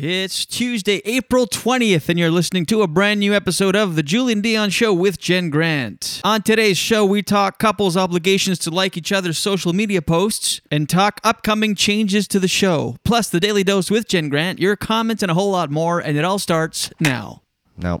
It's Tuesday, April 20th, and you're listening to a brand new episode of The Julien Dionne Show with Jen Grant. On today's show, we talk couples' obligations to like each other's social media posts and talk upcoming changes to the show. Plus, the Daily Dose with Jen Grant, your comments, and a whole lot more, and it all starts now. No.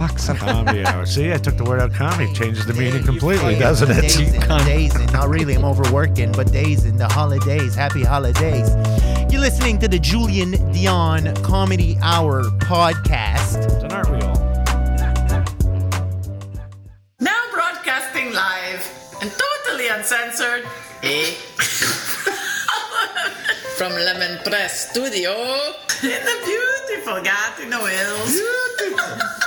fuck. Son. Comedy hour. See, I took the word out comedy. Changes the meaning completely, doesn't it? and days and not really. I'm overworking, but days in the holidays. Happy holidays. You're listening to the Julien Dionne Comedy Hour podcast. And aren't we all? Now broadcasting live and totally uncensored, eh? From Lemon Press Studio in the beautiful Gatineau Hills.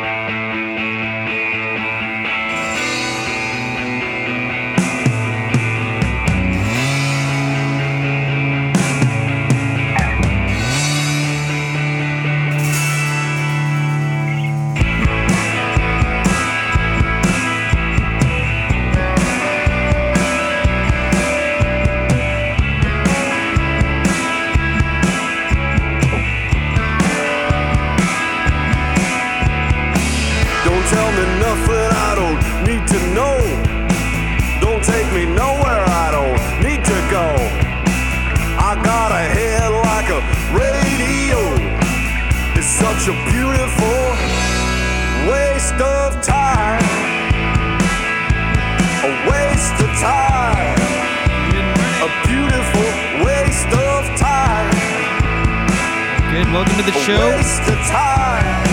Welcome to the show. waste of time.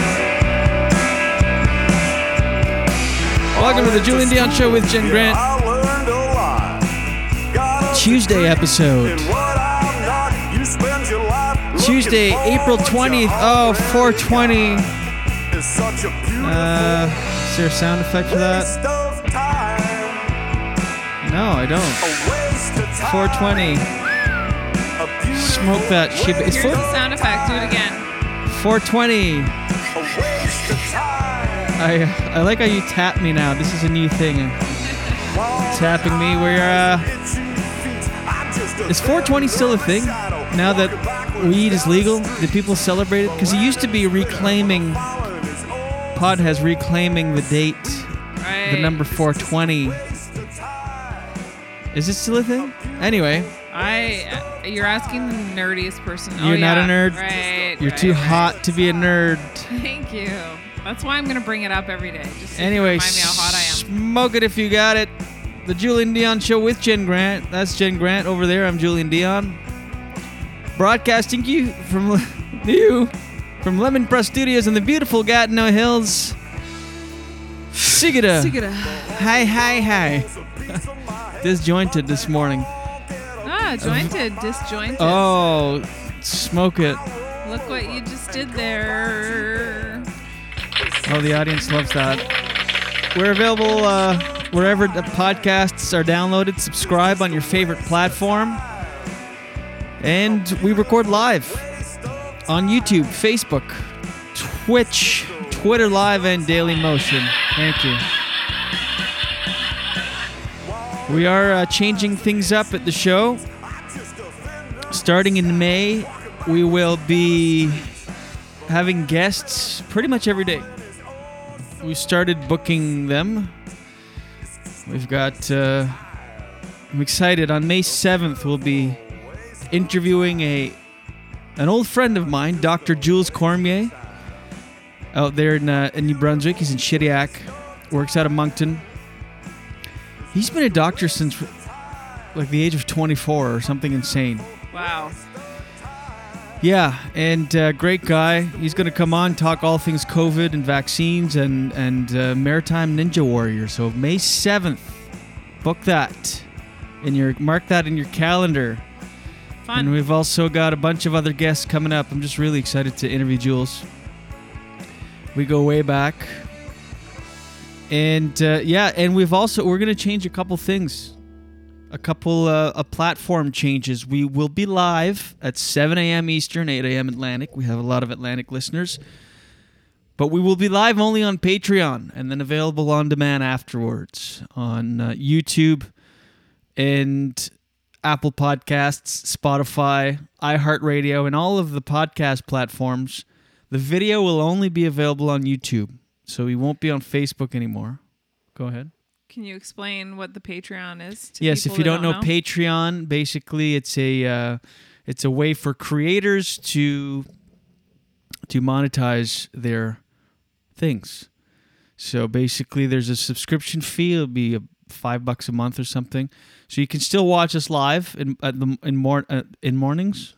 Welcome to the Julien Dionne Show with Jen Grant. I learned a lot. Got a Tuesday episode. in what I'm not. You spend your life looking Tuesday, April 20th. Oh, 420. It's such Uh, is there a sound effect for that? waste of time. No, I don't. A waste of time. 420. Smoke that shit. It's Here's four, the sound effect. Do it again. 420. A waste of time. I I like how you tap me now. This is a new thing. Tapping me. We're uh, is 420 still a thing now that weed is legal? Do people celebrate it? Because it used to be reclaiming. Pod has reclaiming the date, Right. the number 420. Is it still a thing? Anyway, I. You're asking the nerdiest person. Oh, You're not a nerd? Right. you're right, too right. hot to be a nerd. Thank you. That's why I'm gonna bring it up every day. Just to Anyway, remind me how hot I am. smoke it if you got it. The Julien Dionne Show with Jen Grant. That's Jen Grant over there. I'm Julien Dionne. Broadcasting you from you from Lemon Press Studios in the beautiful Gatineau Hills. Sigida. Sigida. Hi, hi, hi. Disjointed this morning. Jointed, disjointed. Oh, smoke it. Look what you just did there. Oh, the audience loves that. We're available uh, wherever the podcasts are downloaded. Subscribe on your favorite platform. And we record live on YouTube, Facebook, Twitch, Twitter Live, and Daily Motion. Thank you. We are uh, changing things up at the show. Starting in May, we will be having guests pretty much every day. We started booking them. We've got. Uh, I'm excited. On May 7th, we'll be interviewing a an old friend of mine, Dr. Jules Cormier, out there in, uh, in New Brunswick. He's in Shediac, works out of Moncton. He's been a doctor since like the age of 24 or something insane. Wow. Yeah, and uh, great guy. He's going to come on talk all things COVID and vaccines and and uh, maritime ninja warrior. So May 7th, book that in your mark that in your calendar. Fun. And we've also got a bunch of other guests coming up. I'm just really excited to interview Jules. We go way back. And uh, yeah, and we've also we're gonna change a couple things, a couple uh, uh, platform changes. We will be live at 7 a.m. Eastern, 8 a.m. Atlantic. We have a lot of Atlantic listeners, but we will be live only on Patreon and then available on demand afterwards on uh, YouTube and Apple Podcasts, Spotify, iHeartRadio, and all of the podcast platforms. The video will only be available on YouTube, so we won't be on Facebook anymore. Go ahead. Can you explain what the Patreon is? To Yes, if you that don't know, Patreon, basically it's a uh, it's a way for creators to to monetize their things. So basically, there's a subscription fee. It'll be a five bucks a month or something. So you can still watch us live in at the in mor- uh, in mornings,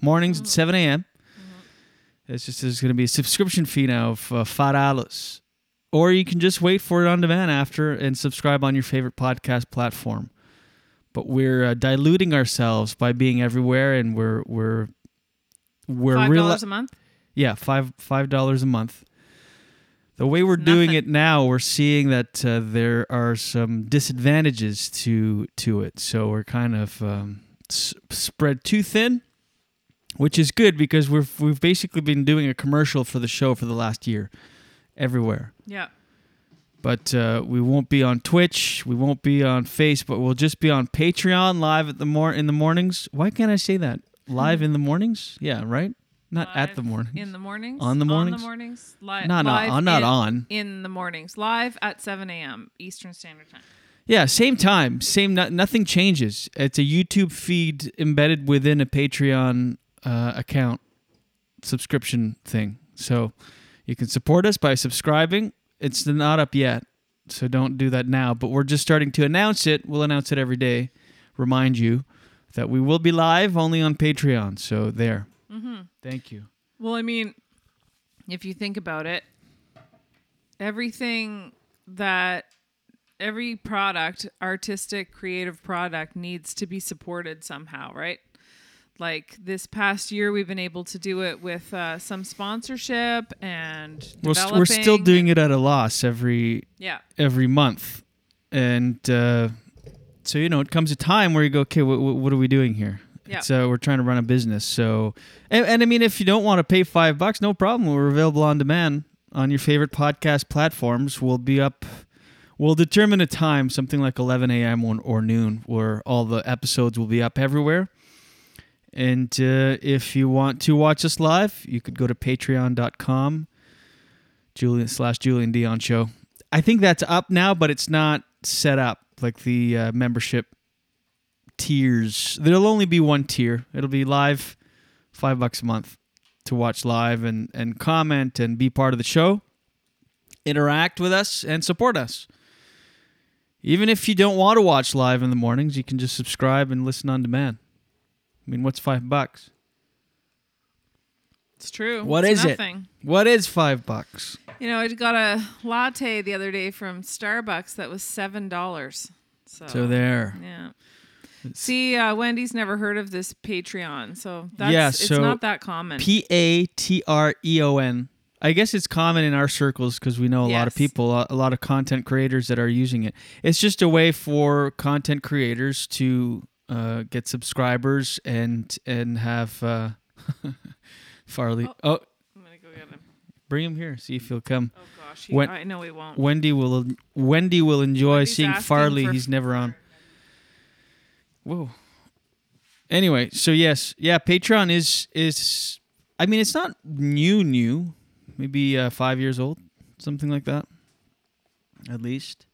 mornings at seven a.m. It's just there's going to be a subscription fee now of uh, five dollars, or you can just wait for it on demand after and subscribe on your favorite podcast platform. But we're uh, diluting ourselves by being everywhere, and we're we're we're Five dollars a month. yeah, five five dollars a month. The way we're doing it now, we're seeing that uh, there are some disadvantages to to it. So we're kind of um, s- spread too thin, which is good because we've we've basically been doing a commercial for the show for the last year, everywhere. Yeah. But uh, we won't be on Twitch. We won't be on Facebook. We'll just be on Patreon live at the mor- in the mornings. Why can't I say that? Live in the mornings? Yeah, right. Not at the morning. In the mornings. On the mornings. On the mornings. Li- Not on- live not in, on. In the mornings. Live at 7 a.m. Eastern Standard Time. Yeah, same time, same. No, nothing changes. It's a YouTube feed embedded within a Patreon uh, account subscription thing. So you can support us by subscribing. It's not up yet, so don't do that now. But we're just starting to announce it. We'll announce it every day. Remind you that we will be live only on Patreon. So there. Mm-hmm. Thank you. Well, I mean, if you think about it, everything that every product, artistic, creative product, needs to be supported somehow, right? Like this past year, we've been able to do it with uh, some sponsorship and We're, st- we're still doing it at a loss every Yeah. every month, and uh, so you know it comes a time where you go, okay, what, what are we doing here? Yeah. So we're trying to run a business. So, and, and I mean, if you don't want to pay five bucks, no problem. We're available on demand on your favorite podcast platforms. We'll be up. We'll determine a time, something like 11 a.m. or noon, where all the episodes will be up everywhere. And uh, if you want to watch us live, you could go to patreon.com Julien slash Julien Dionne show. I think that's up now, but it's not set up like the uh, membership tiers. There'll only be one tier. It'll be live, five bucks a month to watch live and and comment and be part of the show, interact with us and support us. Even if you don't want to watch live in the mornings, you can just subscribe and listen on demand. I mean, what's five bucks? It's true. What It's is nothing. it? What is five bucks? You know, I got a latte the other day from Starbucks that was seven dollars. So, So there. Yeah. See, uh, Wendy's never heard of this Patreon, so that's yeah, it's so not that common. P A T R E O N. I guess it's common in our circles because we know a lot of people, a a lot of content creators that are using it. It's just a way for content creators to uh, get subscribers and and have uh, Farley. Oh, I'm gonna go get him. Bring him here. See if he'll come. Oh gosh, he- I know he won't. Wendy will. Wendy will enjoy Wendy's seeing Farley. He's never on. Whoa. Anyway, so yes, yeah, Patreon is is. I mean, it's not new, new. Maybe uh, five years old, something like that. At least.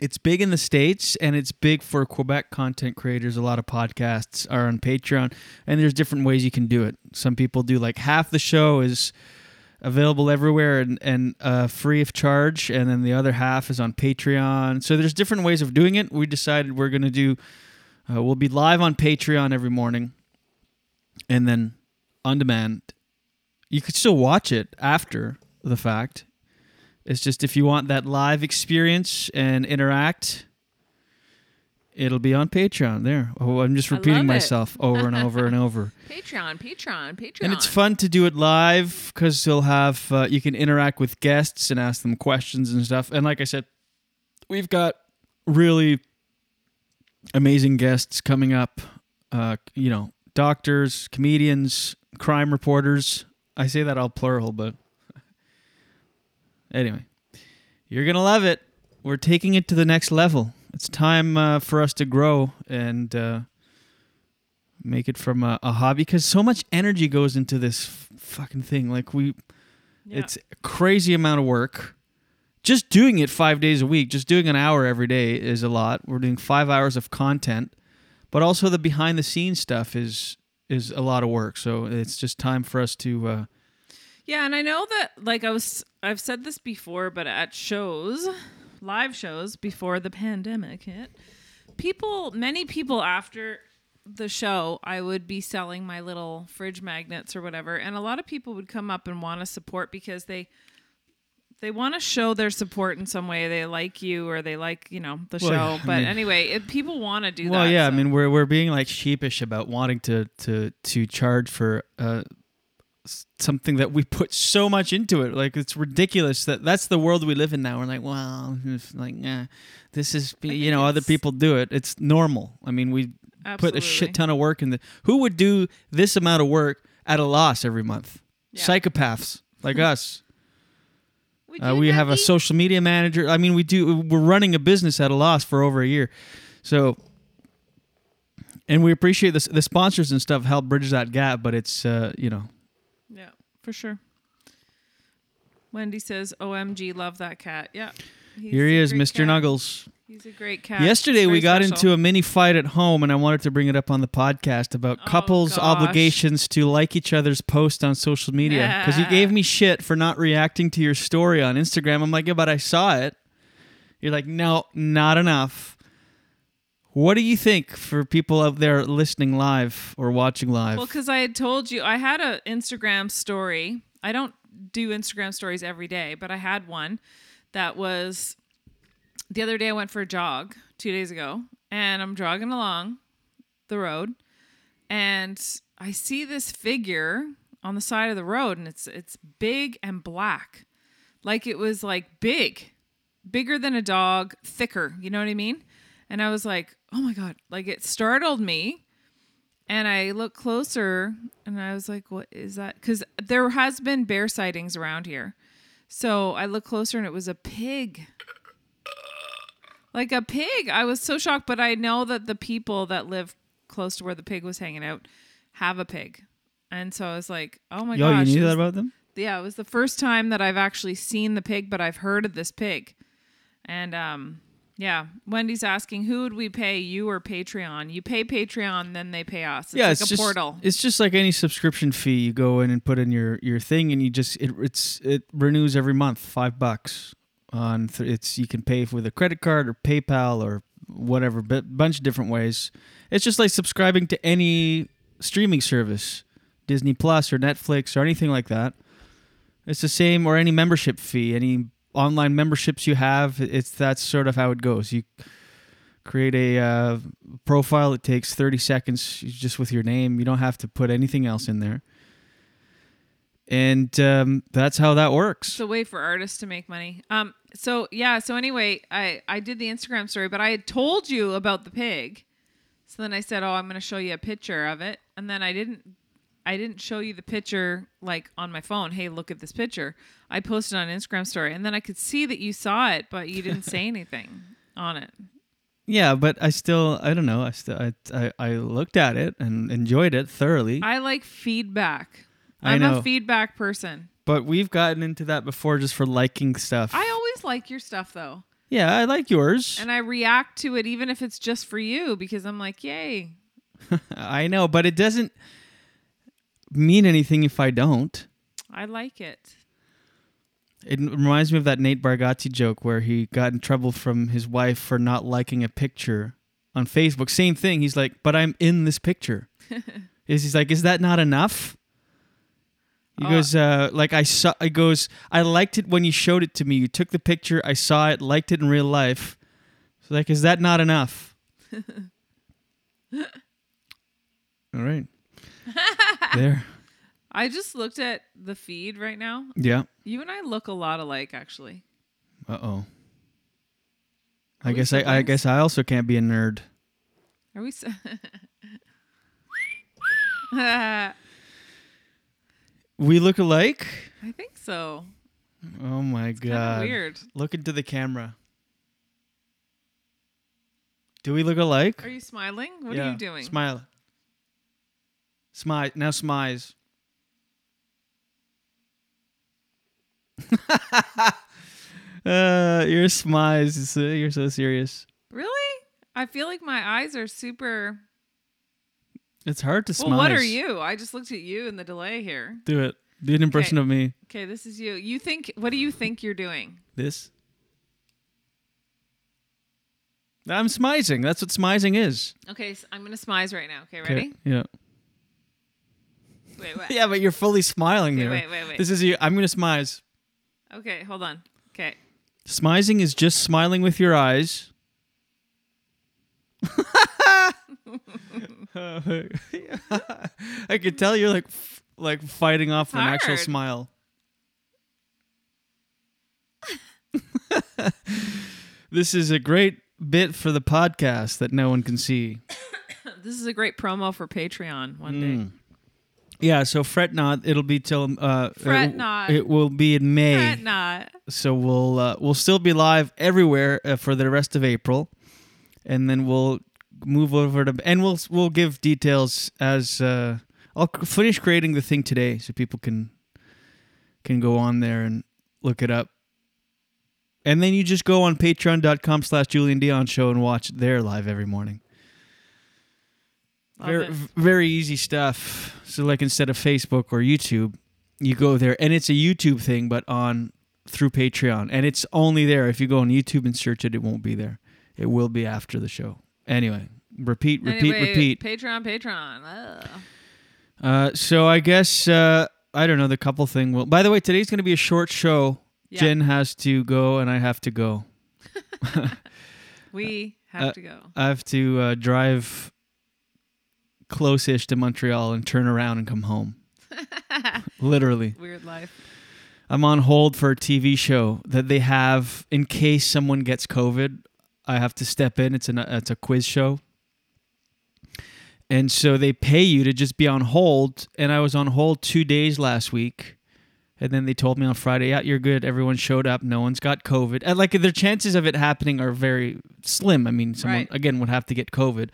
It's big in the States and it's big for Quebec content creators. A lot of podcasts are on Patreon, and there's different ways you can do it. Some people do like half the show is available everywhere and, and uh, free of charge, and then the other half is on Patreon. So there's different ways of doing it. We decided we're going to do, uh, we'll be live on Patreon every morning, and then on demand. You could still watch it after the fact. It's just if you want that live experience and interact, it'll be on Patreon. There. Oh, I'm just repeating myself over and over and over. Patreon, Patreon, Patreon. And it's fun to do it live because you'll have uh, you can interact with guests and ask them questions and stuff. And like I said, we've got really amazing guests coming up. Uh, you know, doctors, comedians, crime reporters. I say that all plural, but anyway, you're gonna love it. We're taking it to the next level. It's time uh, for us to grow and uh, make it from a, a hobby because so much energy goes into this f- fucking thing. Like we, it's a crazy amount of work. Just doing it five days a week, just doing an hour every day is a lot. We're doing five hours of content, but also the behind the scenes stuff is is a lot of work. So it's just time for us to. Uh, Yeah, and I know that like I was I've said this before, but at shows, live shows before the pandemic hit, people many people after the show, I would be selling my little fridge magnets or whatever, and a lot of people would come up and want to support because they they want to show their support in some way. They like you or they like, you know, the Well, show. I but mean- anyway, it, people want to do well, that. Well, yeah, so- I mean we're we're being like sheepish about wanting to to to charge for uh something that we put so much into it. Like it's ridiculous that that's the world we live in now. We're like, well, like, yeah, this is you know other people do it. It's normal. I mean, we put a shit ton of work in the. Who would do this amount of work at a loss every month? Psychopaths like us. Uh, we have a social media manager. I mean, we do. We're running a business at a loss for over a year, so and we appreciate this. The sponsors and stuff help bridge that gap. But it's uh, you know, Yeah, for sure. Wendy says, "OMG, love that cat." Yeah, here he is, Mr. cat. Nuggles. He's a great cat. Yesterday we got special. into a mini fight at home, and I wanted to bring it up on the podcast about oh, couples' Oh, gosh. obligations to like each other's posts on social media. Because you gave me shit for not reacting to your story on Instagram. I'm like, yeah, but I saw it. You're like, no, not enough. What do you think for people out there listening live or watching live? Well, because I had told you, I had an Instagram story. I don't do Instagram stories every day, but I had one that was the other day. I went for a jog two days ago, and I'm jogging along the road, and I see this figure on the side of the road, and it's it's big and black, like it was like big, bigger than a dog, thicker. You know what I mean? And I was like, oh my god, like it startled me. And I looked closer and I was like, what is that? Because there has been bear sightings around here. So I looked closer and it was a pig. Like a pig. I was so shocked, but I know that the people that live close to where the pig was hanging out have a pig. And so I was like, oh my Yo, gosh. you knew that about them? Yeah, it was the first time that I've actually seen the pig, but I've heard of this pig. And um yeah, Wendy's asking who would we pay, you or Patreon? You pay Patreon, then they pay us. It's yeah, like it's a just portal. it's just like any subscription fee. You go in and put in your your thing, and you just it it's it renews every month, five bucks. On th- it's you can pay with a credit card or PayPal or whatever, but bunch of different ways. It's just like subscribing to any streaming service, Disney Plus or Netflix or anything like that. It's the same or any membership fee, any online memberships you have. It's that's sort of how it goes. You create a uh, profile. It takes 30 seconds just with your name. You don't have to put anything else in there. And um, that's how that works. It's a way for artists to make money. Um. So yeah. So anyway, I I did the Instagram story, but I had told you about the pig. So then I said, "Oh, I'm going to show you a picture of it," and then I didn't I didn't show you the picture like on my phone. Hey, look at this picture. I posted on Instagram story, and then I could see that you saw it, but you didn't say anything on it. Yeah, but I still I don't know. I still I I, I looked at it and enjoyed it thoroughly. I like feedback. I I'm know. a feedback person. but we've gotten into that before just for liking stuff. I always like your stuff though. yeah, I like yours. And I react to it even if it's just for you because I'm like, yay. I know, but it doesn't mean anything if I don't. I like it. It reminds me of that Nate Bargatze joke where he got in trouble from his wife for not liking a picture on Facebook. Same thing. He's like, "But I'm in this picture." is he's like, "Is that not enough?" He Oh. goes, uh, "Like I saw." He goes, "I liked it when you showed it to me. You took the picture. I saw it. Liked it in real life. So like, is that not enough?" All right. There. I just looked at the feed right now. Yeah. You and I look a lot alike, actually. Uh oh. I guess I, I guess I also can't be a nerd. Are we? s We look alike. I think so. Oh my god! weird. Look into the camera. Do we look alike? Are you smiling? What Yeah. are you doing? Smile. Smile now. Smize. uh, your smize. is, uh, You're so serious. Really? I feel like my eyes are super. It's hard to Well, smile. what are you? I just looked at you in the delay here. Do it. Do an impression Okay. of me. Okay, this is you. You think? What do you think you're doing? This. I'm smizing. That's what smizing is. Okay, so I'm gonna smize right now. Okay, Okay, ready? Yeah. Wait. Yeah, but you're fully smiling Okay, there. wait, wait, wait. This is you. I'm gonna smize. Okay, hold on. Okay. Smizing is just smiling with your eyes. I could tell you're like f- like fighting off It's an actual smile. this is a great bit for the podcast that no one can see. This is a great promo for Patreon one day. Mm. Yeah, so fret not. It'll be till uh, Fret it, not. It will be in May. Fret not. So we'll uh, we'll still be live everywhere uh, for the rest of April, and then we'll move over to and we'll we'll give details as uh, I'll finish creating the thing today so people can can go on there and look it up. And then you just go on patreon.com slash Julien Dionne show and watch there live every morning. Very, very easy stuff. So like instead of Facebook or YouTube, you go there and it's a YouTube thing, but on through Patreon. And it's only there. If you go on YouTube and search it, it won't be there. It will be after the show. Anyway, repeat, repeat, Anyway, repeat. Patreon, Patreon. Uh, so I guess uh, I don't know the couple thing. Well, by the way, today's going to be a short show. Yeah. Jen has to go, and I have to go. We have Uh, to go. I have to uh, drive close-ish to Montreal and turn around and come home. Literally. Weird life. I'm on hold for a TV show that they have in case someone gets COVID. I have to step in. It's an uh, it's a quiz show. And so they pay you to just be on hold. And I was on hold two days last week. And then they told me on Friday, yeah, you're good. Everyone showed up. No one's got COVID. And like their chances of it happening are very slim. I mean, someone, Right. again, would have to get COVID.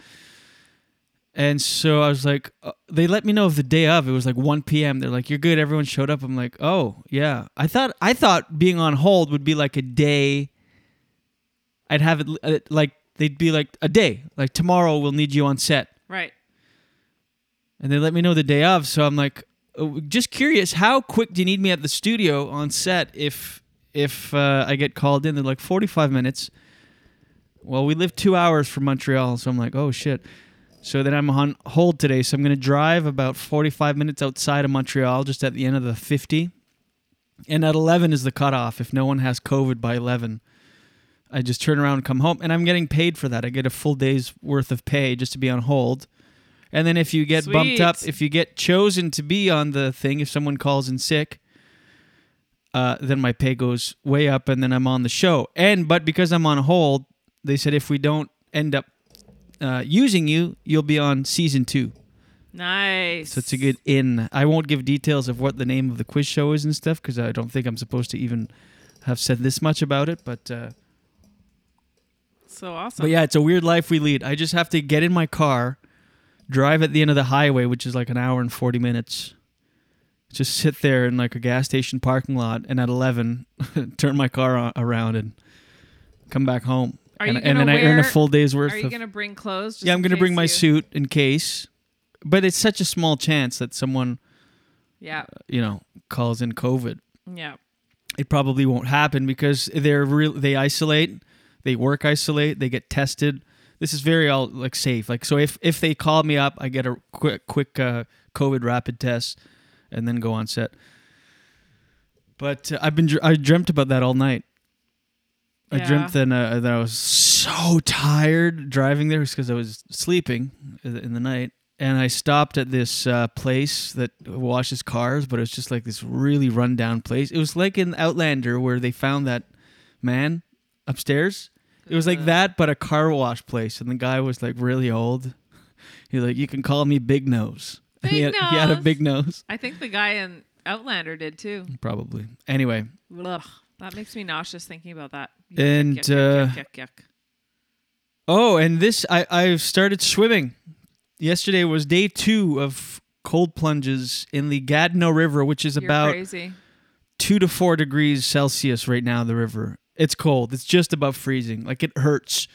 And so I was like, uh, they let me know of the day of. It was like 1 p.m. They're like, you're good. Everyone showed up. I'm like, oh yeah. I thought I thought being on hold would be like a day. I'd have it uh, like they'd be like a day. Like tomorrow we'll need you on set. Right. And they let me know the day of. So I'm like, uh, just curious, how quick do you need me at the studio on set if if uh, I get called in? They're like 45 minutes. Well, we live two hours from Montreal, so I'm like, oh shit. So then I'm on hold today. So I'm going to drive about 45 minutes outside of Montreal, just at the end of the 50. And at 11 is the cutoff. If no one has COVID by 11, I just turn around and come home. And I'm getting paid for that. I get a full day's worth of pay just to be on hold. And then if you get bumped up, if you get chosen to be on the thing, if someone calls in sick, uh, then my pay goes way up, and then I'm on the show. And but because I'm on hold, they said if we don't end up uh, using you, you'll be on season two. Nice. So it's a good in. I won't give details of what the name of the quiz show is and stuff because I don't think I'm supposed to even have said this much about it. But uh, So awesome. but yeah, it's a weird life we lead. I just have to get in my car, drive at the end of the highway, which is like an hour and forty minutes. Just sit there in like a gas station parking lot, and at eleven, turn my car around and come back home. Are and, you and then I earn a full day's worth Are you of gonna bring clothes? yeah, I'm going to bring my you- suit in case. But it's such a small chance that someone, Yeah. you know, calls in COVID. Yeah. It probably won't happen because they're real. They isolate, they work isolate, they get tested. This is very all like safe. Like so, if if they call me up, I get a quick quick uh, COVID rapid test, and then go on set. But uh, I've been I dreamt about that all night. I Yeah. dreamt that, uh, that I was so tired driving there because I was sleeping in the- night. And I stopped at this uh, place that washes cars, but it was just like this really rundown place. It was like in Outlander where they found that man upstairs. It was like that, but a car wash place. And the guy was like really old. He was like, you can call me Big Nose. Big he, had, he had a big nose, I think the guy in Outlander did too. probably. Anyway, Ugh, that makes me nauseous thinking about that. Yuck, And, yuck, yuck, uh. Oh, and this I I've started swimming. Yesterday was day two of cold plunges in the Gatineau River, which is You're about crazy. two to four degrees Celsius right now. The river, it's cold. It's just above freezing. Like it hurts,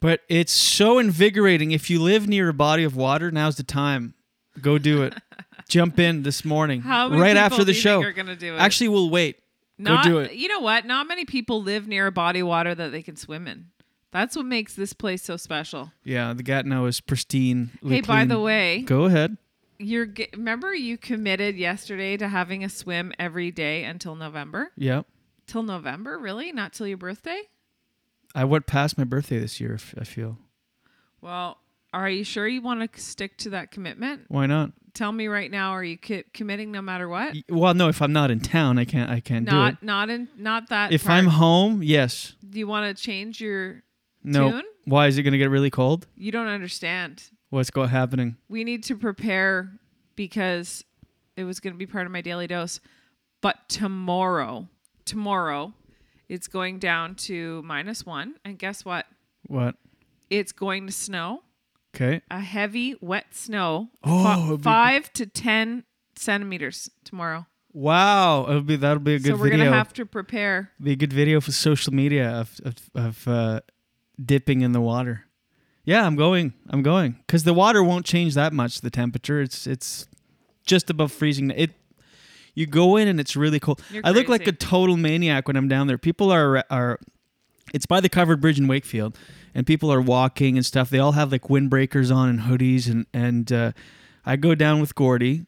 but it's so invigorating. If you live near a body of water, now's the time. Go do it. Jump in this morning, right after the show. are gonna do it? Actually, we'll wait. Not, Go do it. You know what? Not many people live near a body of water that they can swim in. That's what makes this place so special. Yeah, the Gatineau is pristine. Hey, by the way- go ahead. You're remember you committed yesterday to having a swim every day until November. Yeah. Till November, really? Not till your birthday? I went past my birthday this year. if- I feel. Well, are you sure you want to stick to that commitment? Why not? Tell me right now. Are you ki- committing no matter what? Well, no. If I'm not in town, I can't. I can't not, do it. not in, not that. If part. I'm home, yes. do you want to change your No. tune? Why is it going to get really cold? You don't understand. What's going happening? We need to prepare because it was going to be part of my daily dose. But tomorrow, tomorrow, it's going down to minus one. And guess what? What? It's going to snow. Okay. A heavy, wet snow. Oh, fi- be- five to 10 centimeters tomorrow. Wow. It'll be that'll be a good so we're video. to have to prepare. be a good video for social media of of, of uh, dipping in the water. Yeah, I'm going. I'm going because the water won't change that much. The temperature it's it's just above freezing. It you go in and it's really cold. You're I look like a total maniac when I'm down there. People are are it's by the covered bridge in Wakefield, and people are walking and stuff. They all have like windbreakers on and hoodies, and and uh, I go down with Gordy.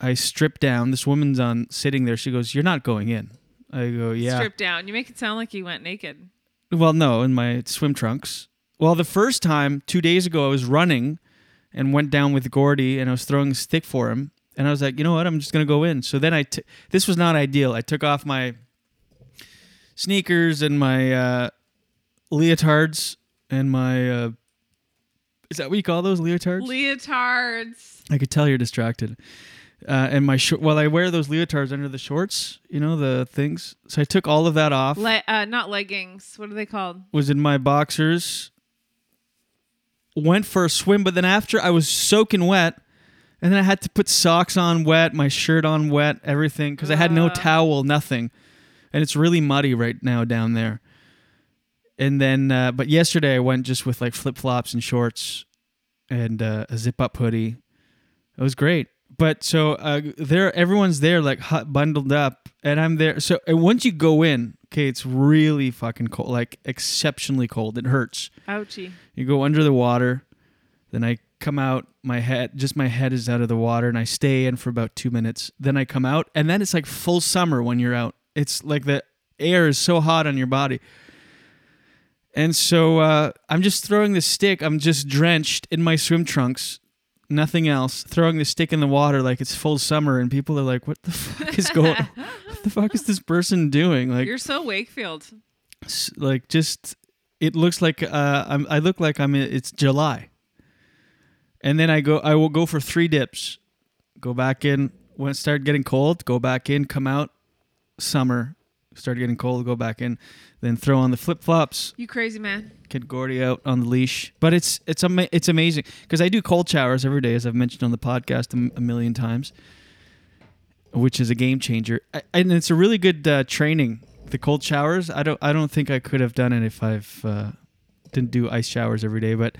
I strip down. This woman's on sitting there. She goes, "You're not going in." I go, "Yeah." Strip down. You make it sound like you went naked. Well, no, in my swim trunks. Well, the first time, two days ago, I was running and went down with Gordy and I was throwing a stick for him. And I was like, you know what? I'm just going to go in. So then I, t- this was not ideal. I took off my sneakers and my uh, leotards and my, uh, is that what you call those leotards? Leotards. I could tell you're distracted. Uh, and my short, well, I wear those leotards under the shorts, you know, the things. So I took all of that off. Le- uh, not leggings. What are they called? was in my boxers, went for a swim, but then after I was soaking wet, and then I had to put socks on wet, my shirt on wet, everything, because I had no towel, nothing. And it's really muddy right now down there. And then, uh, but yesterday I went just with like flip flops and shorts and uh, a zip up hoodie. It was great. But so uh, there, everyone's there like hot, bundled up, and I'm there. So and once you go in, okay, it's really fucking cold, like exceptionally cold. It hurts. Ouchie. You go under the water, then I come out. My head, just my head is out of the water, and I stay in for about two minutes. Then I come out, and then it's like full summer when you're out. It's like the air is so hot on your body. And so uh, I'm just throwing the stick. I'm just drenched in my swim trunks, nothing else. Throwing the stick in the water like it's full summer, and people are like, "What the fuck is going? what the fuck is this person doing?" Like, You're so Wakefield. like just it looks like uh, I'm, I look like I'm. It's July, and then I go. I will go for three dips. Go back in when it started getting cold. Go back in. Come out. Summer. Start getting cold. Go back in. Then throw on the flip flops. You crazy man. Get Gordy out on the leash. But it's it's ama- it's amazing because I do cold showers every day, as I've mentioned on the podcast a, m- a million times, which is a game changer. I, and it's a really good uh, training. The cold showers. I don't I don't think I could have done it if I've uh, didn't do ice showers every day, but.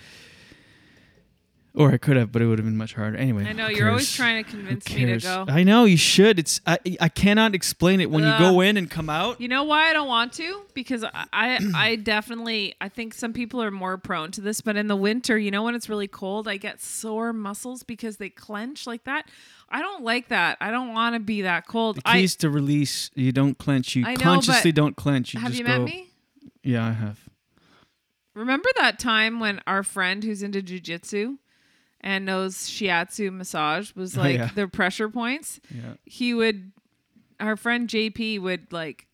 Or I could have, but it would have been much harder. Anyway, I know you're always trying to convince me to go. I know you should. It's I I cannot explain it when you go in and come out. You know why I don't want to? Because I, I, I definitely, I think some people are more prone to this. But in the winter, you know, when it's really cold, I get sore muscles because they clench like that. I don't like that. I don't want to be that cold. The I, keys to release. You don't clench. You I know, consciously don't clench. You have just you go. met me? Yeah, I have. Remember that time when our friend who's into jujitsu and knows shiatsu massage was Oh, like yeah. the pressure points? Yeah. He would, our friend JP would like,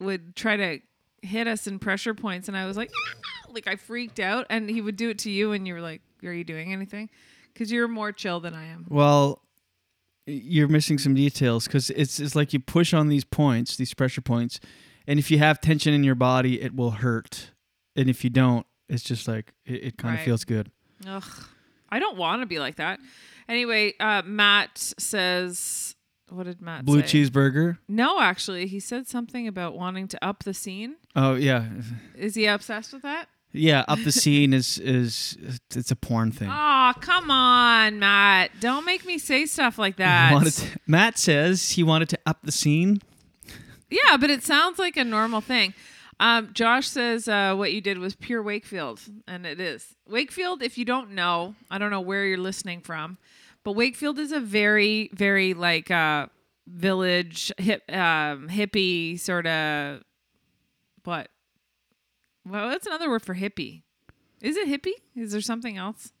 would try to hit us in pressure points, and I was like, ah! like I freaked out, and he would do it to you, and you were like, "Are you doing anything?" Because you're more chill than I am. Well, you're missing some details because it's it's like you push on these points, these pressure points, and if you have tension in your body, it will hurt, and if you don't, it's just like it, it kind of Right. feels good. Ugh, I don't want to be like that. Anyway, uh, Matt says, "What did Matt Blue say?" cheeseburger. No, actually, he said something about wanting to up the scene. Oh yeah, Is he obsessed with that? yeah. Up the scene is is it's a porn thing. Oh, come on, Matt. Don't make me say stuff like He that. wanted to- Matt says he wanted to up the scene. Yeah, but it sounds like a normal thing. Um, Josh says uh, what you did was pure Wakefield, and it is. Wakefield, if you don't know, I don't know where you're listening from, but Wakefield is a very, very like uh, village hip, um, hippie sort of. What? Well, that's another word for hippie. Is it hippie? Is there something else?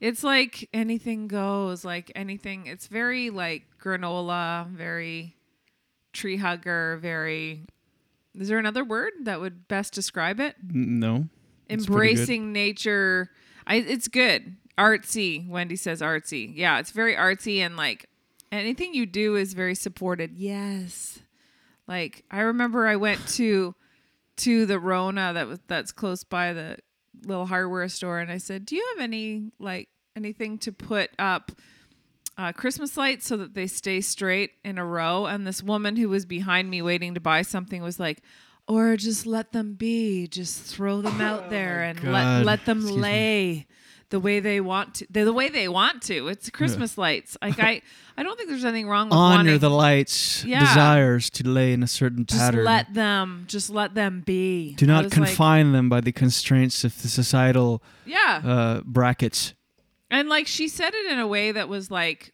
It's like anything goes, like anything. It's very like granola, very tree hugger, very. Is there another word that would best describe it? No. It's pretty good. Embracing nature. I, it's good. Artsy. Wendy says artsy. Yeah, it's very artsy and like anything you do is very supported. Yes. Like I remember I went to to the Rona that was that's close by the little hardware store and I said, "Do you have any like anything to put up uh, Christmas lights so that they stay straight in a row?" And this woman who was behind me waiting to buy something was like, "Or just let them be, just throw them out there and let God. let them Excuse me. lay." The way they want to, the, way they want to. It's Christmas lights. Like I, I don't think there's anything wrong with Honor wanting. the lights, Yeah. desires to lay in a certain just pattern. let them, just let them be. Do not was like- confine them by the constraints of the societal Yeah. uh, brackets. And like she said it in a way that was like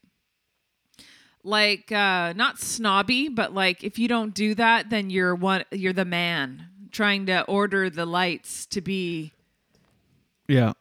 like uh not snobby, but like if you don't do that, then you're one you're the man trying to order the lights to be Yeah.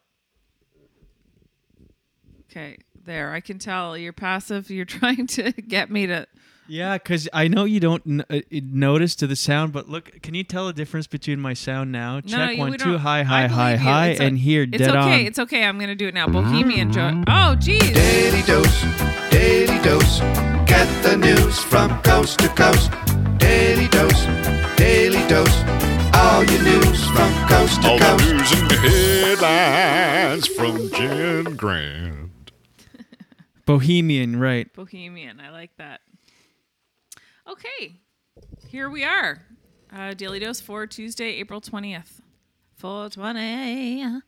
okay. There, I can tell you're passive. You're trying to get me to Yeah, because I know you don't n- uh, notice to the sound, but look, can you tell the difference between my sound now? No, Check no, one, we two, high, high, high, you. high, It's o- and here, It's dead okay. on. It's okay. it's okay. I'm gonna do it now. Bohemian Joe. Oh, geez. Daily dose, daily dose. Get the news from coast to coast. Daily dose, daily dose. All your news from coast to All the news and headlines from Jen Grant. Bohemian, right? Bohemian. I like that. Okay, here we are. Uh, Daily Dose for Tuesday, April 20th. 420.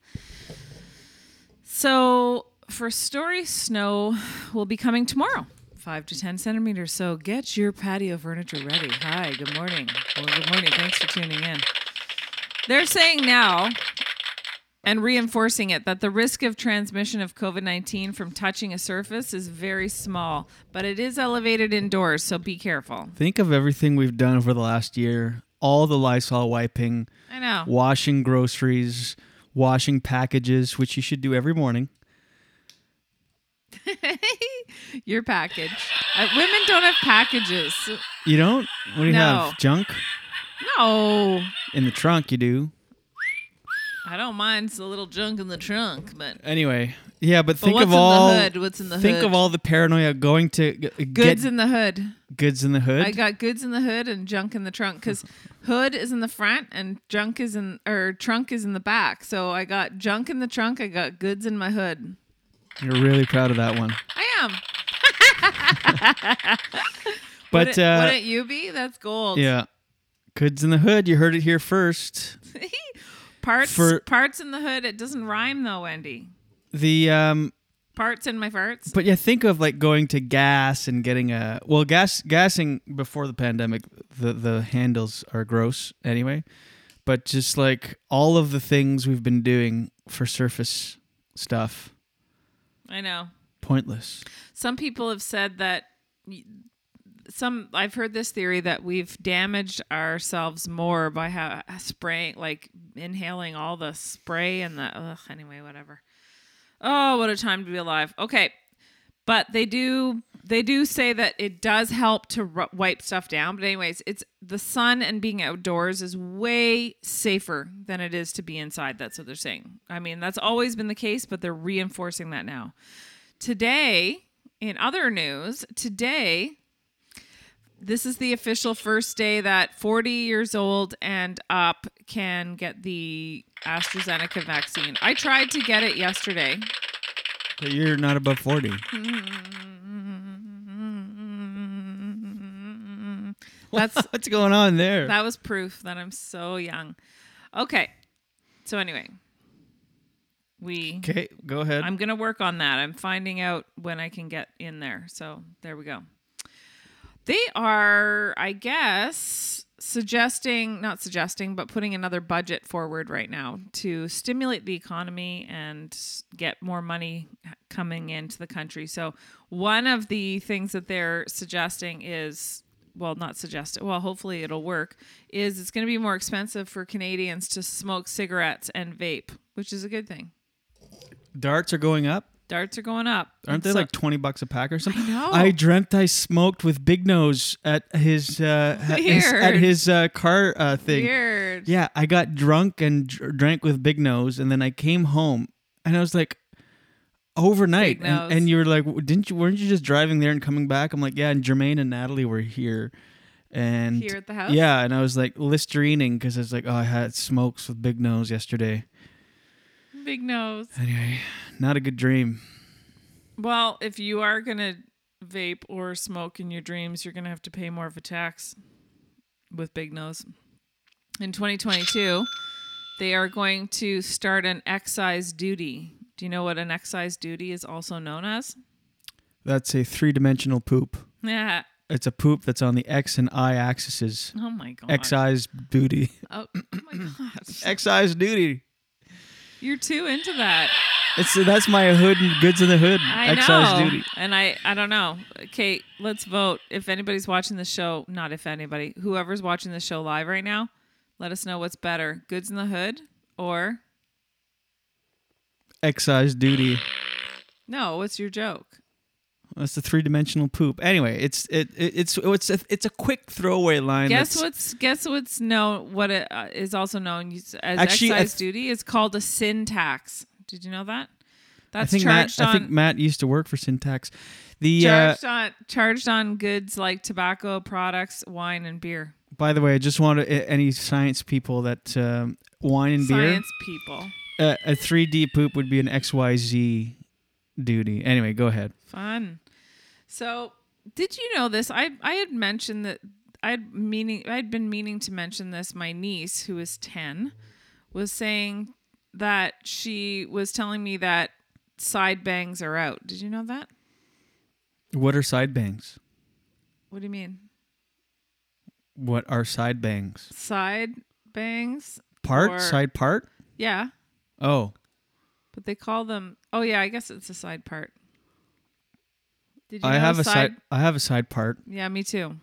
So, for story, snow will be coming tomorrow. 5 to 10 centimeters. So, get your patio furniture ready. Hi, good morning. Well, good morning. Thanks for tuning in. They're saying now and reinforcing it that the risk of transmission of COVID 19 from touching a surface is very small, but it is elevated indoors, so be careful. Think of everything we've done over the last year. All the Lysol wiping, I know. washing groceries, washing packages, which you should do every morning. Your package. Uh, women don't have packages. You don't? What do you No. have? Junk? No. In the trunk, you do. I don't mind a little junk in the trunk, but Anyway, yeah, but think what's of in the all hood? What's in the think hood? of all the paranoia going to g- get goods in the hood. goods in the hood. I got goods in the hood and junk in the trunk because hood is in the front and junk is in or trunk is in the back. So I got junk in the trunk. I got goods in my hood. You're really proud of that one. I am. But wouldn't, uh, wouldn't you be? That's gold. yeah, goods in the hood. You heard it here first. Parts For- parts in the hood. It doesn't rhyme though, Wendy. The um, Parts in my farts. but yeah, think of like going to gas and getting a well, gas gassing before the pandemic. The the handles are gross anyway, but just like all of the things we've been doing for surface stuff, I know. pointless. Some people have said that y- some I've heard this theory that we've damaged ourselves more by ha- spraying like inhaling all the spray and the ugh, anyway whatever. Oh, what a time to be alive. Okay. But they do they do say that it does help to ru- wipe stuff down, but anyways, it's the sun and being outdoors is way safer than it is to be inside. That's what they're saying. I mean, that's always been the case, but they're reinforcing that now. Today, in other news, today, this is the official first day that 40 years old and up can get the AstraZeneca vaccine. I tried to get it yesterday. But you're not above forty. That's What's going on there? That was proof that I'm so young. Okay. So anyway, we Okay, go ahead. I'm going to work on that. I'm finding out when I can get in there. So there we go. They are, I guess, suggesting, not suggesting, but putting another budget forward right now to stimulate the economy and get more money coming into the country. So one of the things that they're suggesting is well, not suggested. Well, hopefully it'll work. Is it's going to be more expensive for Canadians to smoke cigarettes and vape, which is a good thing. Darts are going up. Darts are going up. Aren't they like twenty bucks a pack or something? know. I dreamt I smoked with Big Nose at his uh, at his, at his uh, car uh, thing. Weird. Yeah, I got drunk and dr- drank with Big Nose, and then I came home, and I was like, overnight, and, and you were like, didn't you? Weren't you just driving there and coming back? I'm like, yeah, and Jermaine and Natalie were here. And Here at the house? yeah, and I was like listerining because I was like, oh, I had smokes with Big Nose yesterday. Big nose. Anyway, not a good dream. Well, if you are going to vape or smoke in your dreams, you're going to have to pay more of a tax with Big Nose. In 2022, they are going to start an excise duty. Do you know what an excise duty is also known as? That's a three-dimensional poop. Yeah. It's a poop that's on the X and Y axes. Oh my god. Excise duty. Oh, oh my god. Excise duty. You're too into that. It's that's my hood and goods in the hood. I Excise know. duty. And I, I don't know. Okay, let's vote. If anybody's watching the show, not if anybody, whoever's watching the show live right now, let us know what's better, Goods in the Hood or Excise duty. no? What's your joke? That's the three-dimensional poop. Anyway, it's it, it it's it's a, it's a quick throwaway line. guess what's guess what's known what it uh, is also known as Actually, I excise th- duty is called a sin tax. Did you know that? I That's think Matt. charged I think Matt used to work for Syntax. The uh, charged on charged on goods like tobacco products, wine, and beer. by the way, I just want to, any science people that um, wine and beer. Science people. Uh, a 3D poop would be an XYZ duty. Anyway, go ahead. Fun. So, did you know this? I I had mentioned that I'd meaning I'd been meaning to mention this. My niece, who is ten, was saying that she was telling me that side bangs are out. Did you know that? What are side bangs? What do you mean? What are side bangs? Side bangs? Part? or- Side part? Yeah, Oh. but they call them. Oh yeah, I guess it's a side part. Did you I have a side I have a side part. Yeah, me too.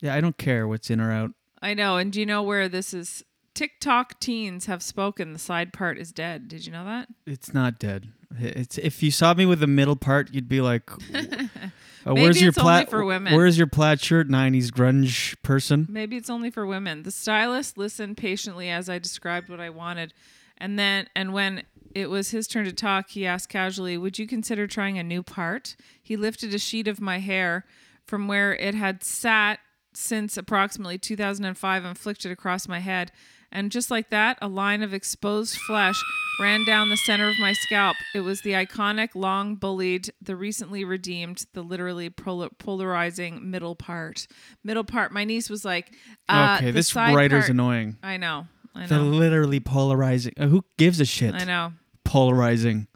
Yeah, I don't care what's in or out. I know. And do you know where this is? TikTok teens have spoken. The side part is dead. Did you know that? It's not dead. It's if you saw me with the middle part, you'd be like, uh, "Where's your plaid? for women. Where's your plaid shirt? '90s grunge person." Maybe it's only for women. The stylist listened patiently as I described what I wanted And then, and when it was his turn to talk, he asked casually, Would you consider trying a new part? He lifted a sheet of my hair from where it had sat since approximately 2005 and flicked it across my head. And just like that, a line of exposed flesh ran down the center of my scalp. It was the iconic, long bullied, the recently redeemed, the literally polar- polarizing middle part. Middle part. My niece was like, uh, Okay, the this writer's part- annoying. I know. I know. literally polarizing. Uh, who gives a shit? I know. Polarizing.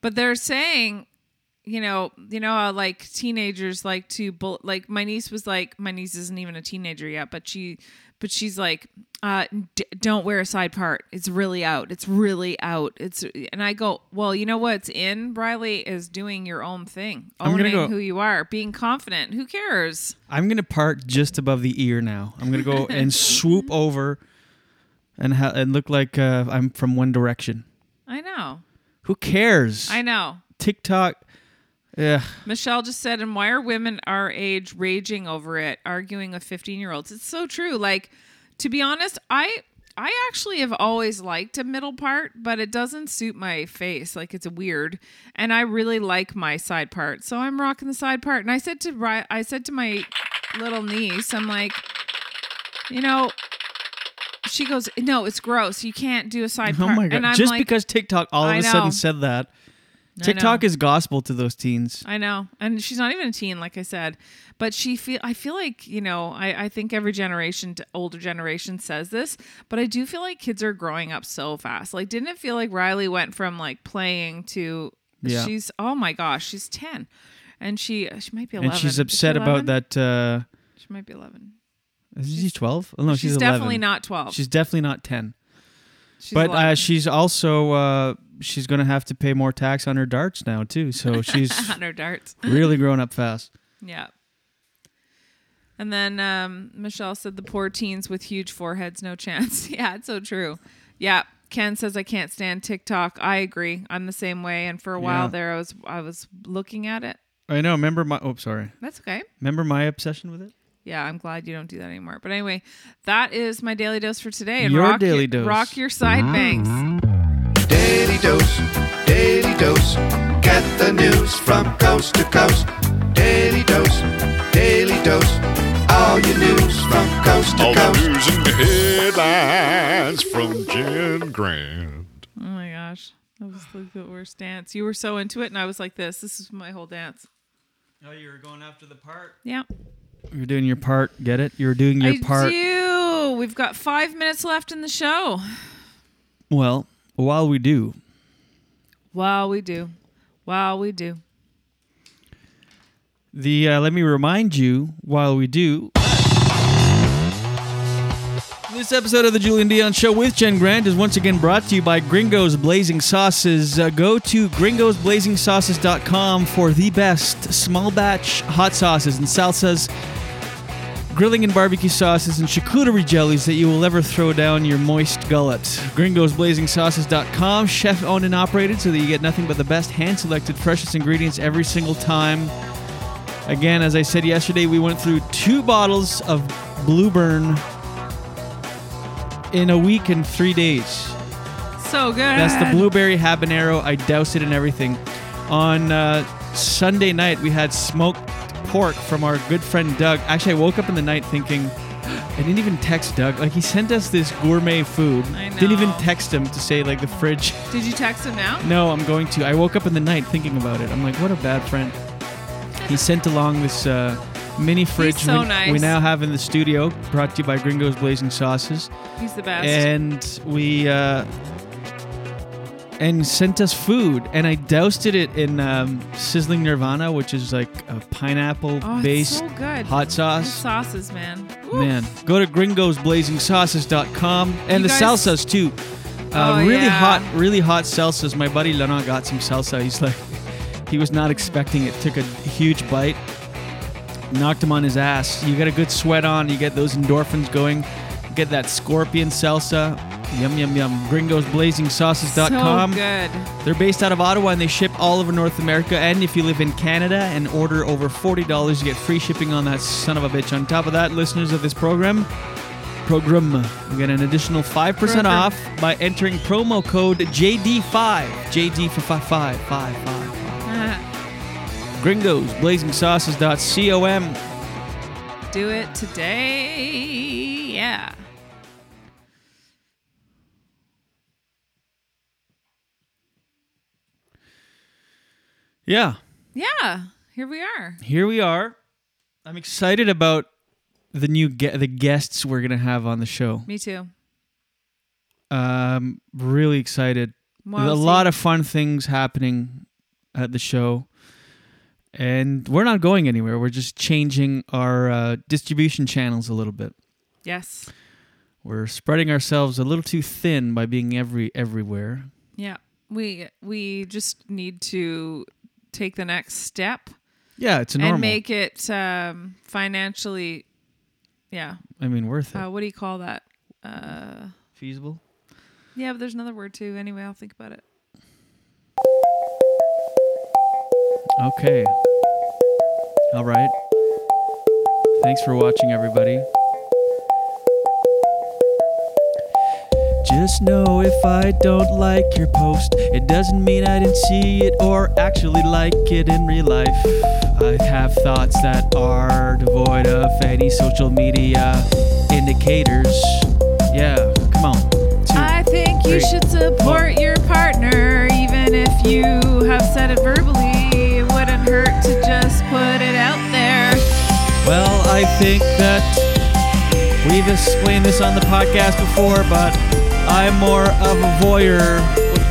But they're saying, you know, you know how like teenagers like to bull- like my niece was like my niece isn't even a teenager yet, but she but she's like uh d- don't wear a side part. It's really out. It's really out. It's and I go, "Well, you know what's in Riley is doing your own thing. I'm Owning go- who you are, being confident. Who cares?" I'm gonna part just above the ear now. I'm gonna go and swoop over, and ha- and look like uh, I'm from One Direction. I know. Who cares? I know. TikTok. Yeah. Michelle just said, and why are women our age raging over it, arguing with 15 year olds? It's so true. Like, to be honest, I I actually have always liked a middle part, but it doesn't suit my face. Like it's weird, and I really like my side part, so I'm rocking the side part. And I said to I said to my little niece, I'm like, you know. She goes, no, it's gross. You can't do a side Oh part. my god! And I'm Just like, because TikTok all of I a know. sudden said that. I TikTok know. is gospel to those teens. I know, and she's not even a teen, like I said. But she feel I feel like you know I I think every generation, older generation says this, but I do feel like kids are growing up so fast. Like, didn't it feel like Riley went from like playing to Yeah. she's oh my gosh, she's ten, and she she might be eleven. And she's Is she upset about 11? that. Uh, She might be eleven. Is she 12? Oh, no, she's she's, 11. definitely not 12. She's definitely not 10. She's but uh, she's also uh, she's gonna have to pay more tax on her darts now too. So she's On her darts. really growing up fast. Yeah. And then um, Michelle said the poor teens with huge foreheads, no chance. yeah, it's so true. Yeah. Ken says I can't stand TikTok. I agree. I'm the same way. And for a while Yeah. there, I was I was looking at it. I know. Remember my? Oh, sorry. That's okay. Remember my obsession with it? Yeah, I'm glad you don't do that anymore. But anyway, that is my daily dose for today. And Your rock daily your, dose. Rock your side mm-hmm. bangs. Daily dose, daily dose. Get the news from coast to coast. Daily dose, daily dose. All your news from coast to All the coast. news and headlines from Jen Grant. Oh my gosh. That was like the worst dance. You were so into it, and I was like this. This is my whole dance. Oh, you were going after the part. Yeah. You're doing your part. Get it? You're doing your I part. do. We've got five minutes left in the show. Well, while we do, Wow, we do. Wow, we do. the uh, let me remind you while we do. This episode of the Julien Dionne Show with Jen Grant is once again brought to you by Gringo's Blazing Sauces. Uh, go to gringosblazingsauces.com for the best small batch hot sauces and salsas, grilling and barbecue sauces, and charcuterie jellies that you will ever throw down your moist gullet. Gringosblazingsauces.com, chef owned and operated so that you get nothing but the best hand selected, freshest ingredients every single time. Again, as I said yesterday, we went through two bottles of Blueburn in a week and three days. So good. That's the blueberry habanero. I doused it in everything. On uh, Sunday night, we had smoked pork from our good friend Doug. Actually, I woke up in the night thinking, I didn't even text Doug. Like, he sent us this gourmet food. I Didn't even text him to say, like, the fridge. Did you text him now? No, I'm going to. I woke up in the night thinking about it. I'm like, what a bad friend. He sent along this uh, mini fridge so we, nice. we now have in the studio, brought to you by Gringo's Blazing Sauces. He's the best. And we uh, and sent us food, and I doused it in um, sizzling Nirvana, which is like a oh, pineapple-based so good. hot sauce. sauces, man. Oof. Man, go to gringosblazingsauces.com and You the guys- salsas too. Uh, Oh, really yeah. hot, really hot salsas. My buddy Lena got some salsa. He's like, he was not expecting it. Took a huge bite, knocked him on his ass. You get a good sweat on. You get those endorphins going. Get that scorpion salsa. Yum yum yum. Gringosblazingsauces.com. So good. They're based out of Ottawa and they ship all over North America. And if you live in Canada and order over $40, you get free shipping on that son of a bitch. On top of that, listeners of this program, program. You get an additional 5% Program. off by entering promo code JD5. JD for 5555. Gringos, blazingsauces.com. Do it today. Yeah. Yeah, Yeah. Here we are. here we are. I'm excited about the new ge- the guests we're going to have on the show. Me too. Um, really excited. Wow, a lot of fun things happening at the show, and we're not going anywhere. We're just changing our uh, distribution channels a little bit. Yes. We're spreading ourselves a little too thin by being every everywhere. Yeah. We we just need to take the next step Yeah, it's a normal. and make it um, financially. Yeah. I mean, worth it. Uh, what do you call that? Uh, Feasible. yeah, but there's another word too. Anyway, I'll think about it. Okay. All right. Thanks for watching, everybody. Just know if I don't like your post, it doesn't mean I didn't see it or actually like it in real life. I have thoughts that are devoid of any social media indicators. Yeah, come on. Two, I think you should support your partner, even if you have said it verbally. I think that we've explained this on the podcast before, but I'm more of a voyeur.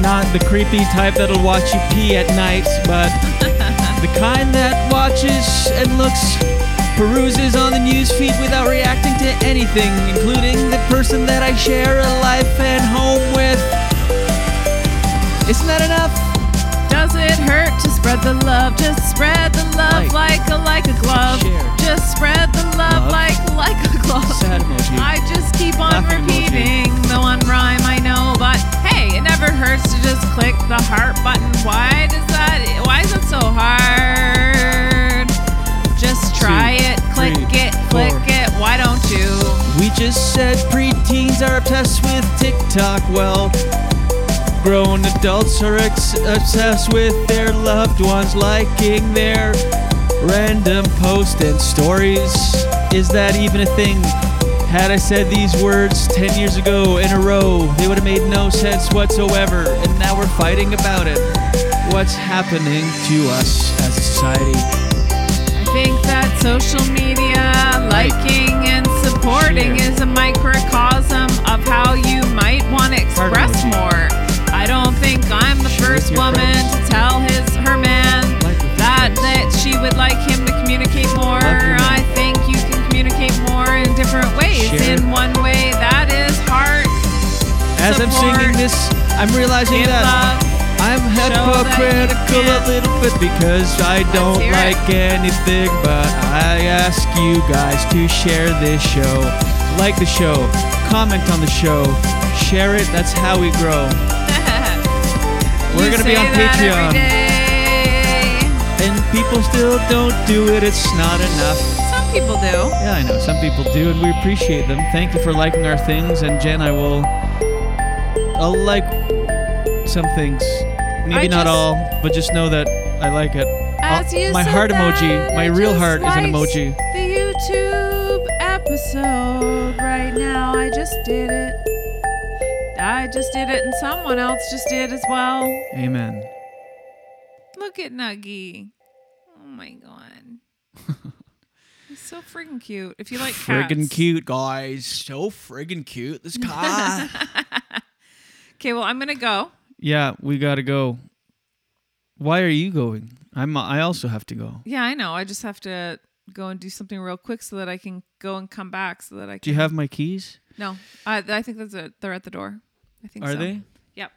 Not the creepy type that'll watch you pee at night, but the kind that watches and looks, peruses on the news feed without reacting to anything, including the person that I share a life and home with. Isn't that enough? Does it hurt to spread the love? Just spread the love like, a like a glove. Just spread the love, Love. like like a glove. Sad emoji. I just keep on Laughing emoji. repeating the one rhyme I know, but hey, it never hurts to just click the heart button. Why does that? Why is it so hard? Just try Two, it, click three, it, click four. it. Why don't you? We just said preteens are obsessed with TikTok. Well, grown adults are ex- obsessed with their loved ones liking their random posts and stories. Is that even a thing? Had I said these words 10 years ago in a row, they would have made no sense whatsoever. And now we're fighting about it. What's happening to us as a society? I think that social media liking and supporting is a microcosm of how you might want to express more. I don't think I'm the first woman to tell his her man that that she would like him to communicate more. I think you can communicate more in different ways. Share. In one way, that is heart. As I'm singing this, I'm realizing that love. I'm that hypocritical a little bit because I don't hear it. like anything, but I ask you guys to share this show. Like the show, comment on the show, share it. That's how we grow. We're gonna be on Patreon. People still don't do it. It's not enough. Some people do. Yeah, I know. Some people do, and we appreciate them. Thank you for liking our things. And Jen, I will. I'll like some things. Maybe I not just- all, but just know that I like it. I'll- As you my heart emoji, my I real heart is an emoji. The YouTube episode right now. I just did it. I just did it, and someone else just did as well. Amen. Look at Nuggy. Oh my god. He's so friggin' cute. If you like Friggin' cats. cute, guys. So friggin' cute. This car. Okay, well, I'm gonna go. yeah, we gotta go. Why are you going? I'm. I also have to go. Yeah, I know. I just have to go and do something real quick so that I can go and come back so that I can. Do you have my keys? No, I, I think that's it. They're at the door. I think Are so. they? Yep.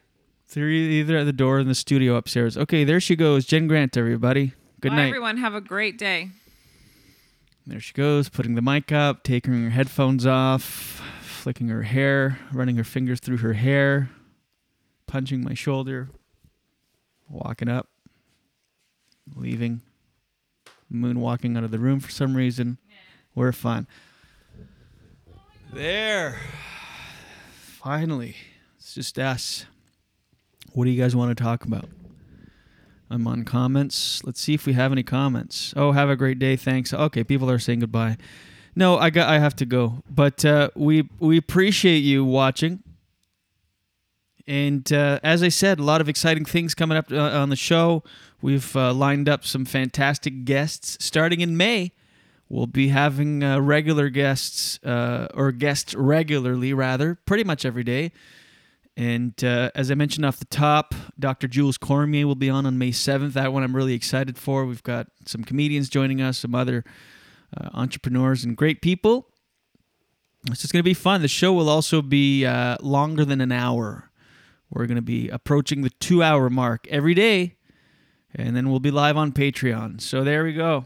They're either at the door or in the studio upstairs. Okay, there she goes. Jen Grant, everybody. Good Bye, night. everyone. Have a great day. There she goes, putting the mic up, taking her headphones off, flicking her hair, running her fingers through her hair, punching my shoulder, walking up, leaving, moonwalking out of the room for some reason. We're fine. There. Finally. It's just us. What do you guys want to talk about? I'm on comments. Let's see if we have any comments. Oh, have a great day. Thanks. Okay, people are saying goodbye. No, I got I have to go. But uh, we we appreciate you watching. And uh, as I said, a lot of exciting things coming up uh, on the show. We've uh, lined up some fantastic guests starting in May. We'll be having uh, regular guests, uh, or guests regularly, rather, pretty much every day. And uh, as I mentioned off the top, Dr. Jules Cormier will be on on May 7th. That one I'm really excited for. We've got some comedians joining us, some other uh, entrepreneurs, and great people. It's just going to be fun. The show will also be uh, longer than an hour. We're going to be approaching the two hour mark every day, and then we'll be live on Patreon. So there we go.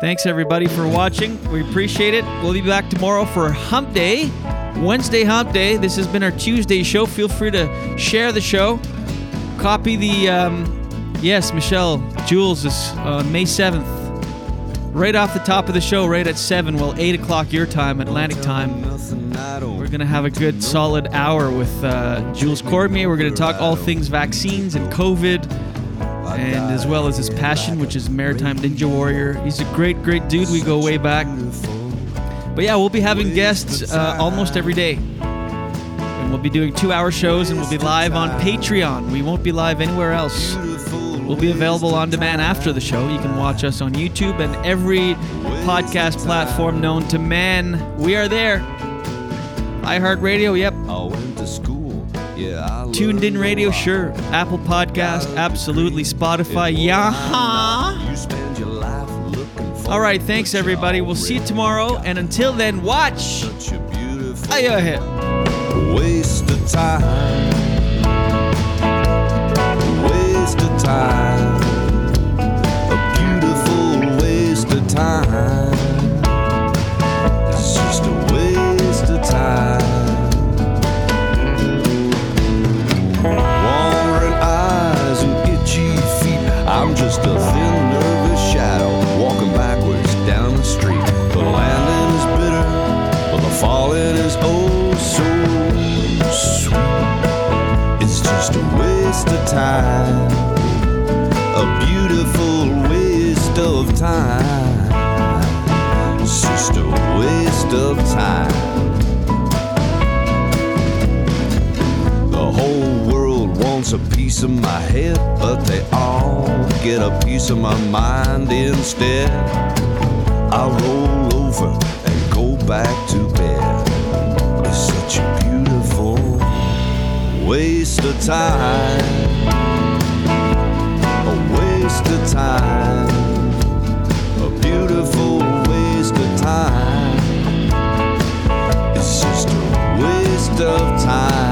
Thanks everybody for watching. We appreciate it. We'll be back tomorrow for Hump Day, Wednesday Hump Day. This has been our Tuesday show. Feel free to share the show. Copy the, um, yes, Michelle, Jules is on May 7th. Right off the top of the show, right at 7, well, 8 o'clock your time, Atlantic time. We're going to have a good solid hour with uh, Jules Cormier. We're going to talk all things vaccines and COVID and as well as his passion, which is Maritime Ninja Warrior. He's a great, great dude. We go way back. But yeah, we'll be having guests uh, almost every day. And we'll be doing two hour shows and we'll be live on Patreon. We won't be live anywhere else. We'll be available on demand after the show. You can watch us on YouTube and every podcast platform known to man. We are there. iHeartRadio, yep. Tuned in radio, sure. Apple Podcast, absolutely. Spotify, yeah. All right, thanks everybody. We'll see you tomorrow. And until then, watch. Aye, ahead. Waste of time. Waste of time. A beautiful waste of time. Get a piece of my mind instead. I roll over and go back to bed. It's such a beautiful waste of time. A waste of time. A beautiful waste of time. It's just a waste of time.